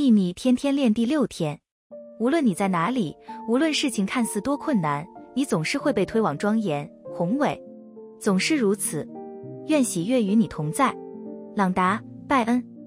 秘密天天练第六天。无论你在哪里无论事情看似多困难你总是会被推往庄严宏伟。总是如此。愿喜悦与你同在。朗达拜恩。